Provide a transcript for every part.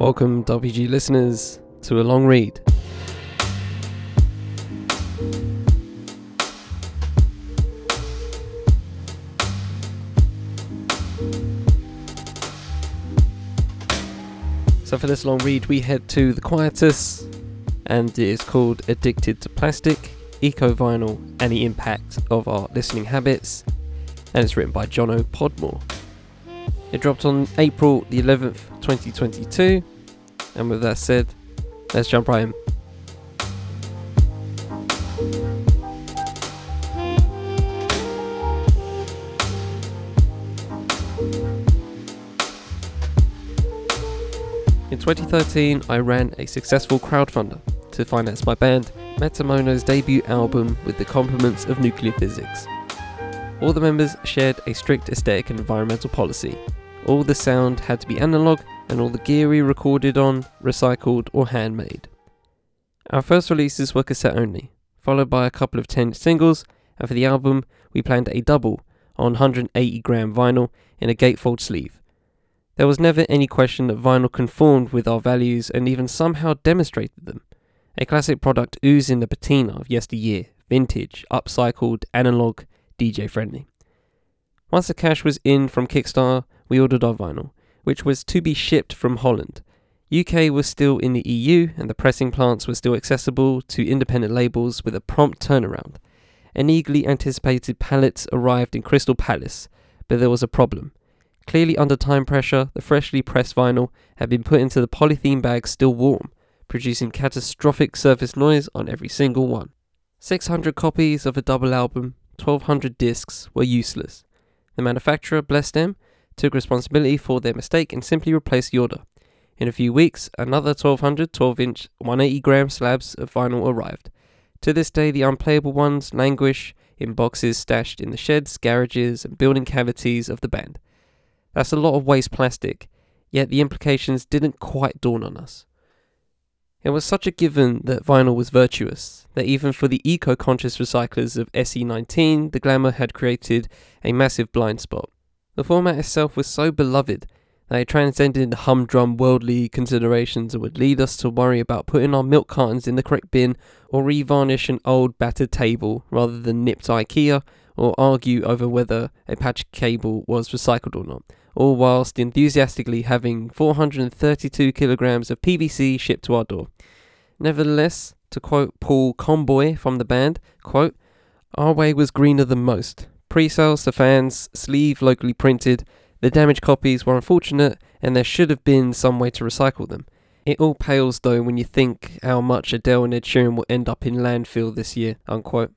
Welcome, WG listeners, to a long read. So, for this long read, we head to The Quietus, and it is called Addicted to Plastic, Eco Vinyl, and the Impact of Our Listening Habits, and it's written by Jono Podmore. It dropped on April the 11th, 2022, and with that said, let's jump right in. In 2013, I ran a successful crowdfunder to finance my band Metamono's debut album with the compliments of nuclear physics. All the members shared a strict aesthetic and environmental policy. All the sound had to be analog, and all the gear we recorded on recycled or handmade. Our first releases were cassette only, followed by a couple of 10 singles, and for the album, we planned a double on 180 gram vinyl in a gatefold sleeve. There was never any question that vinyl conformed with our values and even somehow demonstrated them. A classic product oozing the patina of yesteryear, vintage, upcycled, analog, DJ friendly. Once the cash was in from Kickstarter, we ordered our vinyl, which was to be shipped from Holland. UK was still in the EU, and the pressing plants were still accessible to independent labels with a prompt turnaround. An eagerly anticipated pallet arrived in Crystal Palace, but there was a problem. Clearly under time pressure, the freshly pressed vinyl had been put into the polythene bag still warm, producing catastrophic surface noise on every single one. 600 copies of a double album, 1200 discs were useless. The manufacturer, blessed them, took responsibility for their mistake and simply replaced the order. In a few weeks, another 1200 12 inch 180 gram slabs of vinyl arrived. To this day, the unplayable ones languish in boxes stashed in the sheds, garages, and building cavities of the band. That's a lot of waste plastic, yet the implications didn't quite dawn on us. It was such a given that vinyl was virtuous, that even for the eco conscious recyclers of SE19, the glamour had created a massive blind spot. The format itself was so beloved that it transcended humdrum worldly considerations and would lead us to worry about putting our milk cartons in the correct bin or revarnish an old battered table rather than nip to IKEA or argue over whether a patch cable was recycled or not all whilst enthusiastically having 432 kilograms of PVC shipped to our door. Nevertheless, to quote Paul Conboy from the band, quote, Our way was greener than most. Pre-sales to fans, sleeve locally printed, the damaged copies were unfortunate and there should have been some way to recycle them. It all pales though when you think how much Adele and Ed Sheeran will end up in landfill this year, unquote.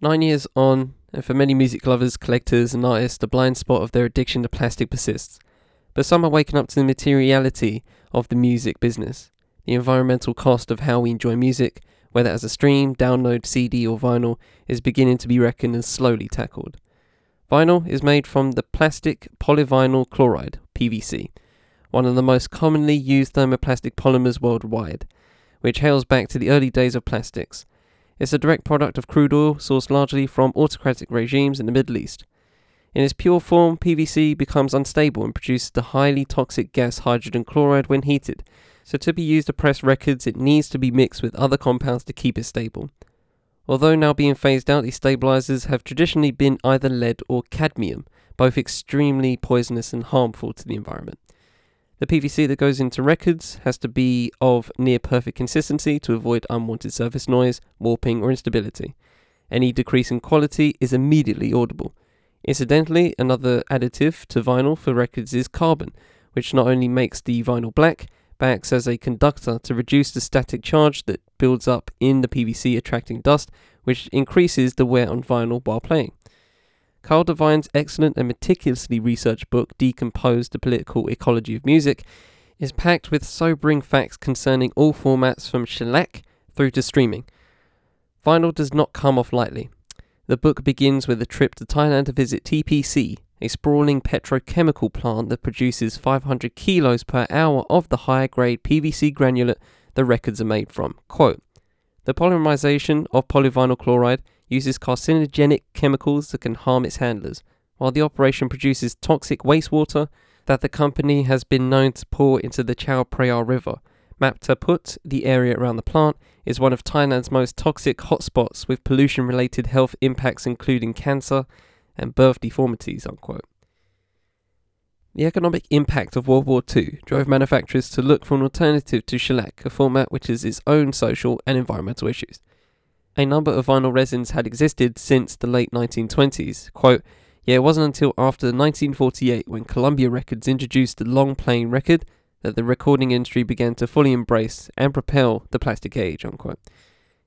Nine years on, and for many music lovers, collectors, and artists, the blind spot of their addiction to plastic persists. But some are waking up to the materiality of the music business, the environmental cost of how we enjoy music, whether as a stream, download, CD, or vinyl, is beginning to be reckoned and slowly tackled. Vinyl is made from the plastic polyvinyl chloride, PVC, one of the most commonly used thermoplastic polymers worldwide, which hails back to the early days of plastics it's a direct product of crude oil sourced largely from autocratic regimes in the Middle East. In its pure form, PVC becomes unstable and produces the highly toxic gas hydrogen chloride when heated. So, to be used to press records, it needs to be mixed with other compounds to keep it stable. Although now being phased out, these stabilizers have traditionally been either lead or cadmium, both extremely poisonous and harmful to the environment. The PVC that goes into records has to be of near perfect consistency to avoid unwanted surface noise, warping, or instability. Any decrease in quality is immediately audible. Incidentally, another additive to vinyl for records is carbon, which not only makes the vinyl black, acts as a conductor to reduce the static charge that builds up in the PVC, attracting dust, which increases the wear on vinyl while playing. Kyle Devine's excellent and meticulously researched book, Decomposed the Political Ecology of Music, is packed with sobering facts concerning all formats from shellac through to streaming. Vinyl does not come off lightly. The book begins with a trip to Thailand to visit TPC, a sprawling petrochemical plant that produces 500 kilos per hour of the higher grade PVC granulate the records are made from. Quote, the polymerization of polyvinyl chloride uses carcinogenic chemicals that can harm its handlers. While the operation produces toxic wastewater, that the company has been known to pour into the Chao Phraya River. Map Ta Phut, the area around the plant, is one of Thailand's most toxic hotspots with pollution related health impacts including cancer and birth deformities. Unquote. The economic impact of World War II drove manufacturers to look for an alternative to shellac, a format which has its own social and environmental issues. A number of vinyl resins had existed since the late 1920s. Quote, yeah, it wasn't until after 1948 when Columbia Records introduced the long playing record that the recording industry began to fully embrace and propel the plastic age. Unquote.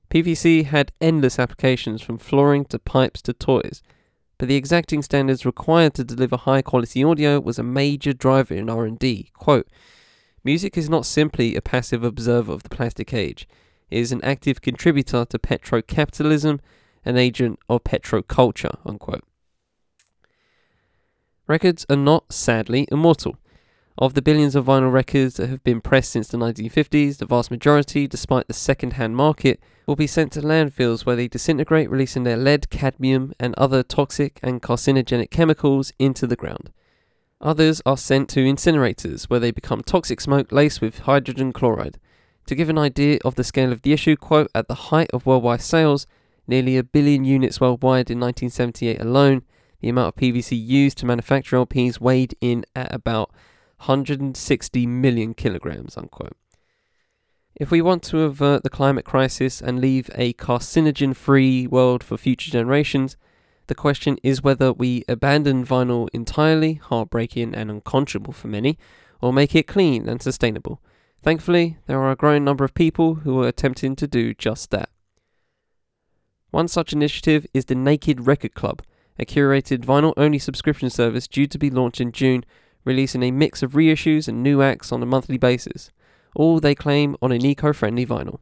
PVC had endless applications from flooring to pipes to toys, but the exacting standards required to deliver high quality audio was a major driver in R&D. Quote, Music is not simply a passive observer of the plastic age. It is an active contributor to petrocapitalism, an agent of petroculture. Unquote. Records are not, sadly, immortal. Of the billions of vinyl records that have been pressed since the 1950s, the vast majority, despite the second hand market, will be sent to landfills where they disintegrate, releasing their lead, cadmium, and other toxic and carcinogenic chemicals into the ground. Others are sent to incinerators where they become toxic smoke laced with hydrogen chloride. To give an idea of the scale of the issue, quote, at the height of worldwide sales, nearly a billion units worldwide in 1978 alone, the amount of PVC used to manufacture LPs weighed in at about 160 million kilograms. Unquote. If we want to avert the climate crisis and leave a carcinogen free world for future generations, the question is whether we abandon vinyl entirely, heartbreaking and unconscionable for many, or make it clean and sustainable. Thankfully, there are a growing number of people who are attempting to do just that. One such initiative is the Naked Record Club, a curated vinyl only subscription service due to be launched in June, releasing a mix of reissues and new acts on a monthly basis, all they claim on an eco friendly vinyl.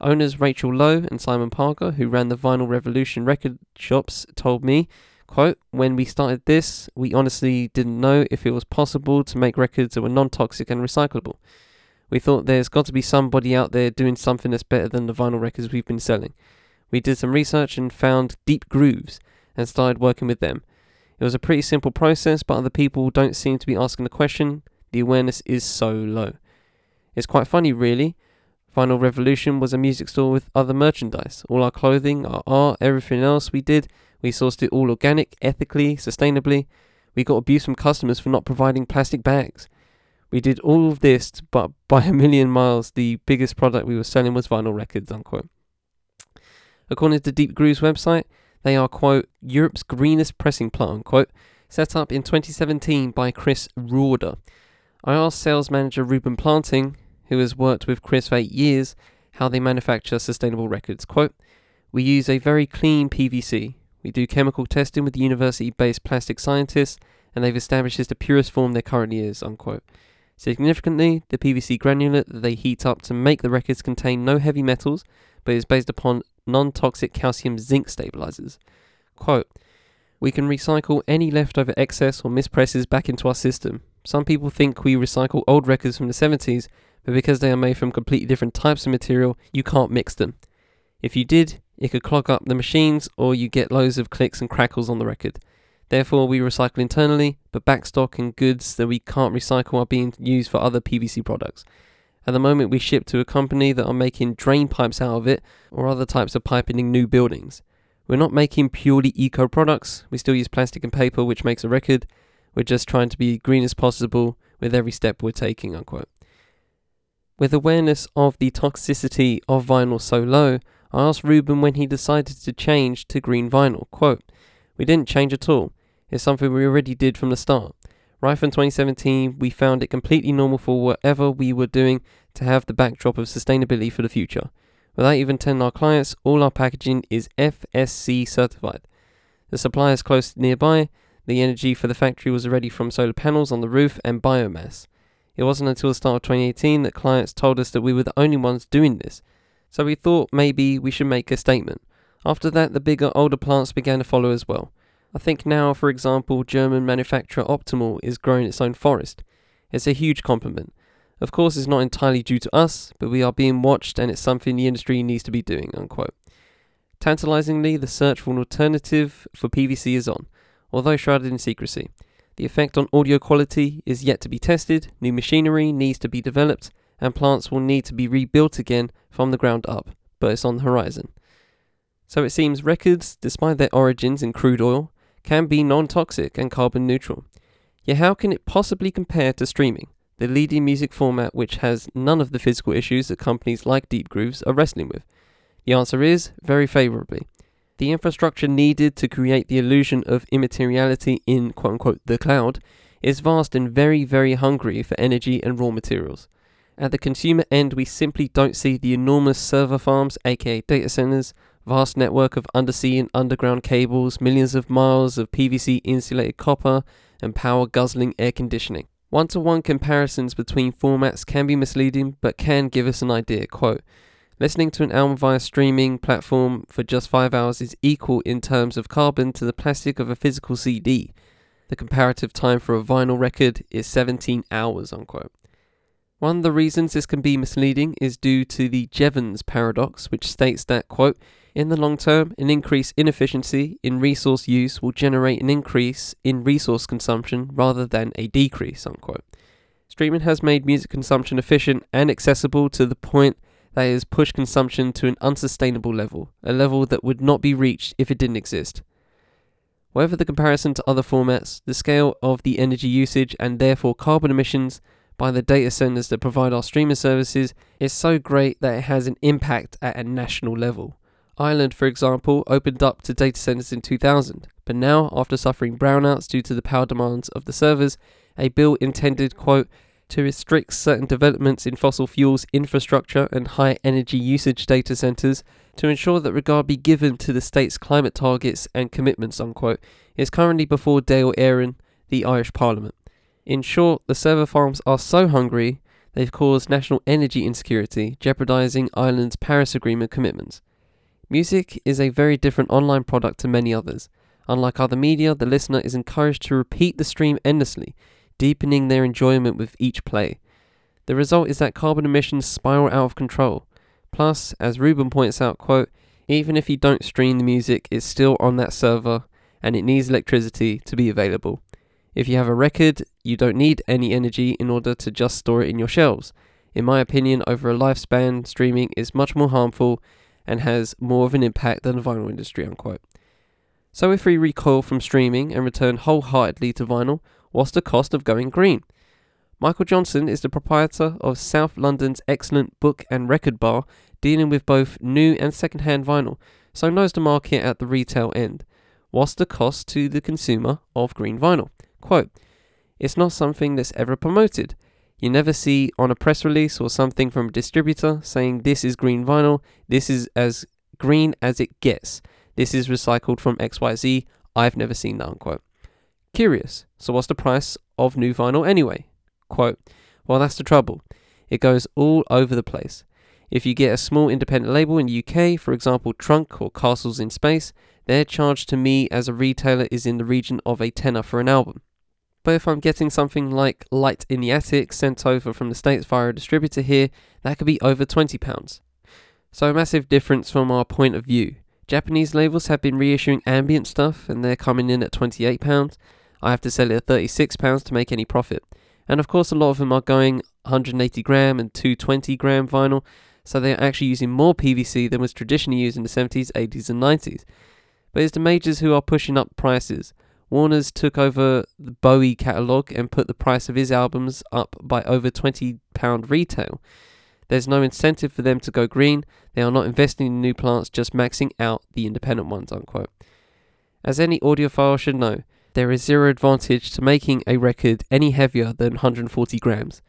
Owners Rachel Lowe and Simon Parker, who ran the Vinyl Revolution record shops, told me, quote, When we started this, we honestly didn't know if it was possible to make records that were non toxic and recyclable. We thought there's got to be somebody out there doing something that's better than the vinyl records we've been selling. We did some research and found Deep Grooves, and started working with them. It was a pretty simple process, but other people don't seem to be asking the question. The awareness is so low. It's quite funny, really. Vinyl Revolution was a music store with other merchandise. All our clothing, our art, everything else we did, we sourced it all organic, ethically, sustainably. We got abuse from customers for not providing plastic bags. We did all of this, but by a million miles, the biggest product we were selling was vinyl records, unquote. According to Deep Groove's website, they are, quote, Europe's greenest pressing plant, unquote, set up in 2017 by Chris Rauder. I asked sales manager Ruben Planting, who has worked with Chris for eight years, how they manufacture sustainable records. Quote, We use a very clean PVC. We do chemical testing with university based plastic scientists, and they've established the purest form there currently is. Unquote. Significantly, the PVC granulate that they heat up to make the records contain no heavy metals, but is based upon non toxic calcium zinc stabilizers. Quote, we can recycle any leftover excess or mispresses back into our system. Some people think we recycle old records from the 70s, but because they are made from completely different types of material, you can't mix them. If you did, it could clog up the machines or you get loads of clicks and crackles on the record. Therefore, we recycle internally, but backstock and goods that we can't recycle are being used for other PVC products. At the moment, we ship to a company that are making drain pipes out of it or other types of piping in new buildings. We're not making purely eco products. We still use plastic and paper, which makes a record. We're just trying to be green as possible with every step we're taking, unquote. With awareness of the toxicity of vinyl so low, I asked Ruben when he decided to change to green vinyl. Quote, We didn't change at all. It's something we already did from the start. Right from 2017, we found it completely normal for whatever we were doing to have the backdrop of sustainability for the future. Without even telling our clients, all our packaging is FSC certified. The supplier is close nearby. The energy for the factory was already from solar panels on the roof and biomass. It wasn't until the start of 2018 that clients told us that we were the only ones doing this. So we thought maybe we should make a statement. After that, the bigger, older plants began to follow as well. I think now, for example, German manufacturer Optimal is growing its own forest. It's a huge compliment. Of course, it's not entirely due to us, but we are being watched and it's something the industry needs to be doing. Unquote. Tantalizingly, the search for an alternative for PVC is on, although shrouded in secrecy. The The effect on audio quality is yet to be tested, new machinery needs to be developed, and plants will need to be rebuilt again from the ground up, but it's on the horizon. So it seems records, despite their origins in crude oil, can be non toxic and carbon neutral. Yet how can it possibly compare to streaming, the leading music format which has none of the physical issues that companies like Deep Grooves are wrestling with? The answer is very favourably. The infrastructure needed to create the illusion of immateriality in quote unquote the cloud is vast and very, very hungry for energy and raw materials. At the consumer end, we simply don't see the enormous server farms, aka data centers, vast network of undersea and underground cables, millions of miles of PVC insulated copper, and power guzzling air conditioning. One to one comparisons between formats can be misleading, but can give us an idea. Quote, Listening to an album via streaming platform for just 5 hours is equal in terms of carbon to the plastic of a physical CD. The comparative time for a vinyl record is 17 hours, unquote. One of the reasons this can be misleading is due to the Jevons paradox, which states that, quote, in the long term, an increase in efficiency in resource use will generate an increase in resource consumption rather than a decrease, unquote. Streaming has made music consumption efficient and accessible to the point that it has pushed consumption to an unsustainable level, a level that would not be reached if it didn't exist. Whatever the comparison to other formats, the scale of the energy usage and therefore carbon emissions by the data centers that provide our streaming services is so great that it has an impact at a national level. Ireland, for example, opened up to data centers in 2000, but now, after suffering brownouts due to the power demands of the servers, a bill intended, quote, to restrict certain developments in fossil fuels infrastructure and high energy usage data centers to ensure that regard be given to the state's climate targets and commitments, unquote, is currently before Dáil Éireann, the Irish Parliament. In short, the server farms are so hungry they've caused national energy insecurity, jeopardizing Ireland's Paris Agreement commitments. Music is a very different online product to many others. Unlike other media, the listener is encouraged to repeat the stream endlessly, deepening their enjoyment with each play. The result is that carbon emissions spiral out of control. Plus, as Ruben points out, quote, even if you don't stream the music, it's still on that server and it needs electricity to be available. If you have a record, you don't need any energy in order to just store it in your shelves. In my opinion, over a lifespan, streaming is much more harmful and has more of an impact than the vinyl industry, unquote. So if we recoil from streaming and return wholeheartedly to vinyl, what's the cost of going green? Michael Johnson is the proprietor of South London's excellent book and record bar, dealing with both new and second-hand vinyl, so knows the market at the retail end. What's the cost to the consumer of green vinyl? Quote, it's not something that's ever promoted. You never see on a press release or something from a distributor saying this is green vinyl, this is as green as it gets, this is recycled from XYZ. I've never seen that unquote. Curious, so what's the price of new vinyl anyway? Quote, well, that's the trouble. It goes all over the place. If you get a small independent label in the UK, for example Trunk or Castles in Space, their charge to me as a retailer is in the region of a tenner for an album. But if I'm getting something like Light in the Attic sent over from the States via a distributor here, that could be over £20. So a massive difference from our point of view. Japanese labels have been reissuing ambient stuff and they're coming in at £28. I have to sell it at £36 to make any profit. And of course, a lot of them are going 180 gram and 220 gram vinyl, so they're actually using more PVC than was traditionally used in the 70s, 80s, and 90s. But it's the majors who are pushing up prices. Warner's took over the Bowie catalogue and put the price of his albums up by over £20 retail. There's no incentive for them to go green. They are not investing in new plants, just maxing out the independent ones. Unquote. As any audiophile should know, there is zero advantage to making a record any heavier than 140 grams.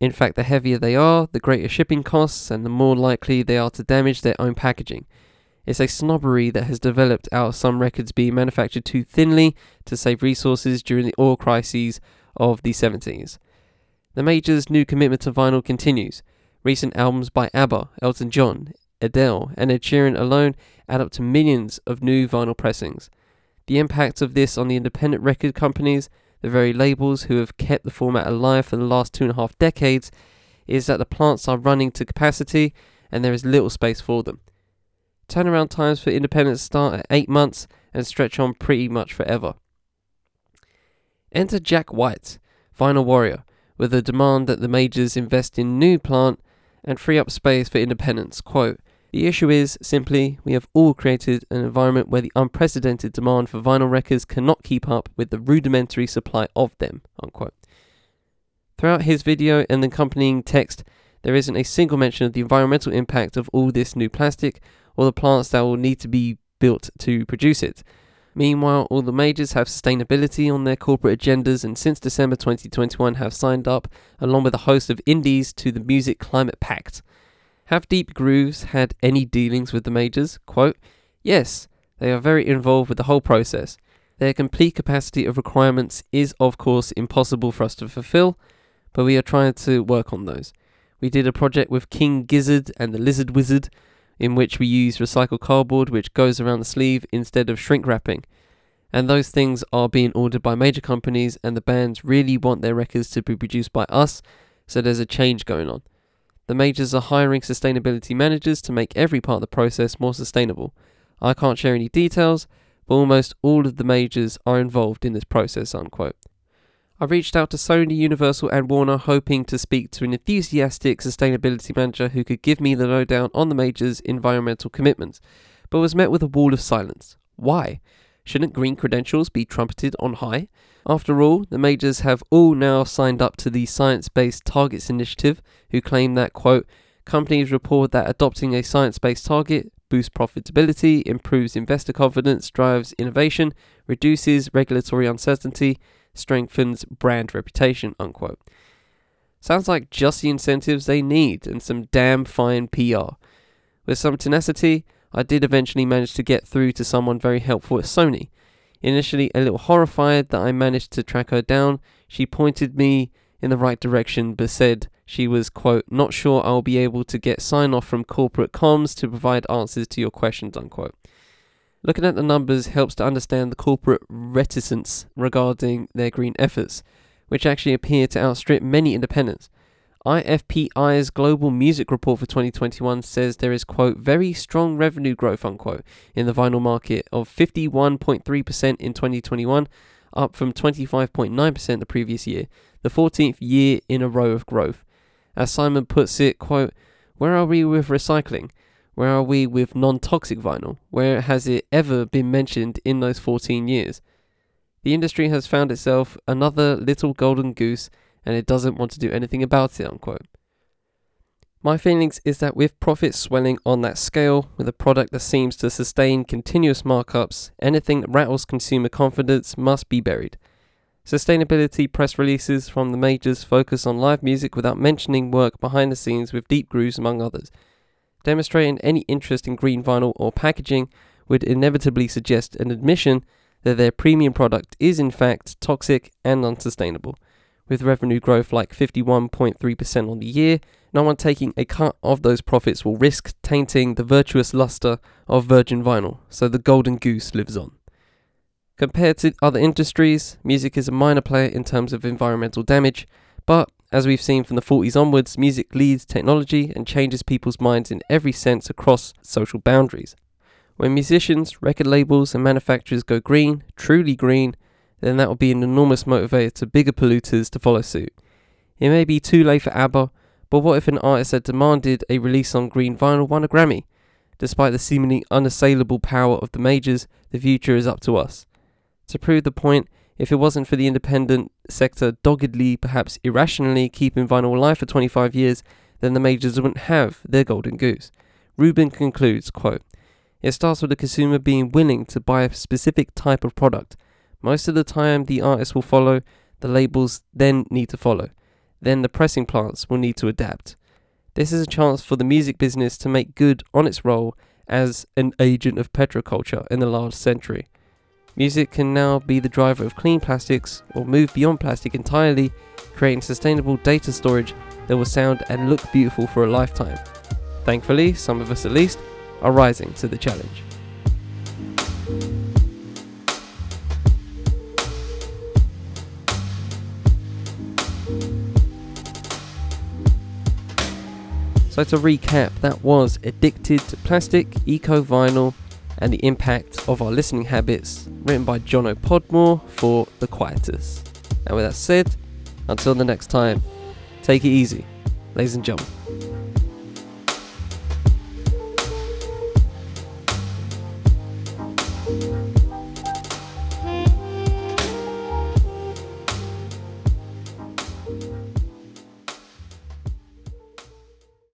In fact, the heavier they are, the greater shipping costs, and the more likely they are to damage their own packaging. It's a snobbery that has developed out of some records being manufactured too thinly to save resources during the oil crises of the 70s. The major's new commitment to vinyl continues. Recent albums by ABBA, Elton John, Adele, and Ed Sheeran alone add up to millions of new vinyl pressings. The impact of this on the independent record companies, the very labels who have kept the format alive for the last two and a half decades, is that the plants are running to capacity and there is little space for them. Turnaround times for independents start at 8 months and stretch on pretty much forever. Enter Jack White, Vinyl Warrior, with a demand that the majors invest in new plant and free up space for independents. Quote, the issue is simply we have all created an environment where the unprecedented demand for vinyl records cannot keep up with the rudimentary supply of them. Unquote. Throughout his video and the accompanying text, there isn't a single mention of the environmental impact of all this new plastic or the plants that will need to be built to produce it. Meanwhile, all the majors have sustainability on their corporate agendas and since December 2021 have signed up, along with a host of indies, to the Music Climate Pact. Have Deep Grooves had any dealings with the majors? Quote, Yes, they are very involved with the whole process. Their complete capacity of requirements is, of course, impossible for us to fulfill, but we are trying to work on those. We did a project with King Gizzard and the Lizard Wizard, in which we use recycled cardboard which goes around the sleeve instead of shrink wrapping. And those things are being ordered by major companies, and the bands really want their records to be produced by us, so there's a change going on. The majors are hiring sustainability managers to make every part of the process more sustainable. I can't share any details, but almost all of the majors are involved in this process. Unquote. I reached out to Sony, Universal, and Warner hoping to speak to an enthusiastic sustainability manager who could give me the lowdown on the majors' environmental commitments, but was met with a wall of silence. Why? Shouldn't green credentials be trumpeted on high? After all, the majors have all now signed up to the Science Based Targets Initiative, who claim that, quote, companies report that adopting a science based target boosts profitability, improves investor confidence, drives innovation, reduces regulatory uncertainty, strengthens brand reputation, unquote. Sounds like just the incentives they need and some damn fine PR. With some tenacity, I did eventually manage to get through to someone very helpful at Sony. Initially a little horrified that I managed to track her down, she pointed me in the right direction but said she was, quote, not sure I'll be able to get sign off from corporate comms to provide answers to your questions, unquote. Looking at the numbers helps to understand the corporate reticence regarding their green efforts, which actually appear to outstrip many independents. IFPI's Global Music Report for 2021 says there is, quote, very strong revenue growth, unquote, in the vinyl market of 51.3% in 2021, up from 25.9% the previous year, the 14th year in a row of growth. As Simon puts it, quote, where are we with recycling? Where are we with non toxic vinyl? Where has it ever been mentioned in those 14 years? The industry has found itself another little golden goose and it doesn't want to do anything about it, unquote. My feelings is that with profits swelling on that scale, with a product that seems to sustain continuous markups, anything that rattles consumer confidence must be buried. Sustainability press releases from the majors focus on live music without mentioning work behind the scenes with deep grooves, among others. Demonstrating any interest in green vinyl or packaging would inevitably suggest an admission that their premium product is in fact toxic and unsustainable with revenue growth like 51.3% on the year, no one taking a cut of those profits will risk tainting the virtuous luster of virgin vinyl, so the golden goose lives on. Compared to other industries, music is a minor player in terms of environmental damage, but as we've seen from the 40s onwards, music leads technology and changes people's minds in every sense across social boundaries. When musicians, record labels, and manufacturers go green, truly green, then that will be an enormous motivator to bigger polluters to follow suit. It may be too late for ABBA, but what if an artist that demanded a release on green vinyl won a Grammy? Despite the seemingly unassailable power of the majors, the future is up to us. To prove the point, if it wasn't for the independent sector doggedly, perhaps irrationally, keeping vinyl alive for 25 years, then the majors wouldn't have their golden goose. Ruben concludes, quote, It starts with the consumer being willing to buy a specific type of product, most of the time, the artist will follow, the labels then need to follow. Then the pressing plants will need to adapt. This is a chance for the music business to make good on its role as an agent of petroculture in the last century. Music can now be the driver of clean plastics or move beyond plastic entirely, creating sustainable data storage that will sound and look beautiful for a lifetime. Thankfully, some of us at least, are rising to the challenge. So to recap, that was Addicted to Plastic, Eco Vinyl, and the Impact of Our Listening Habits, written by Jono Podmore for The Quietus. And with that said, until the next time, take it easy, ladies and gentlemen.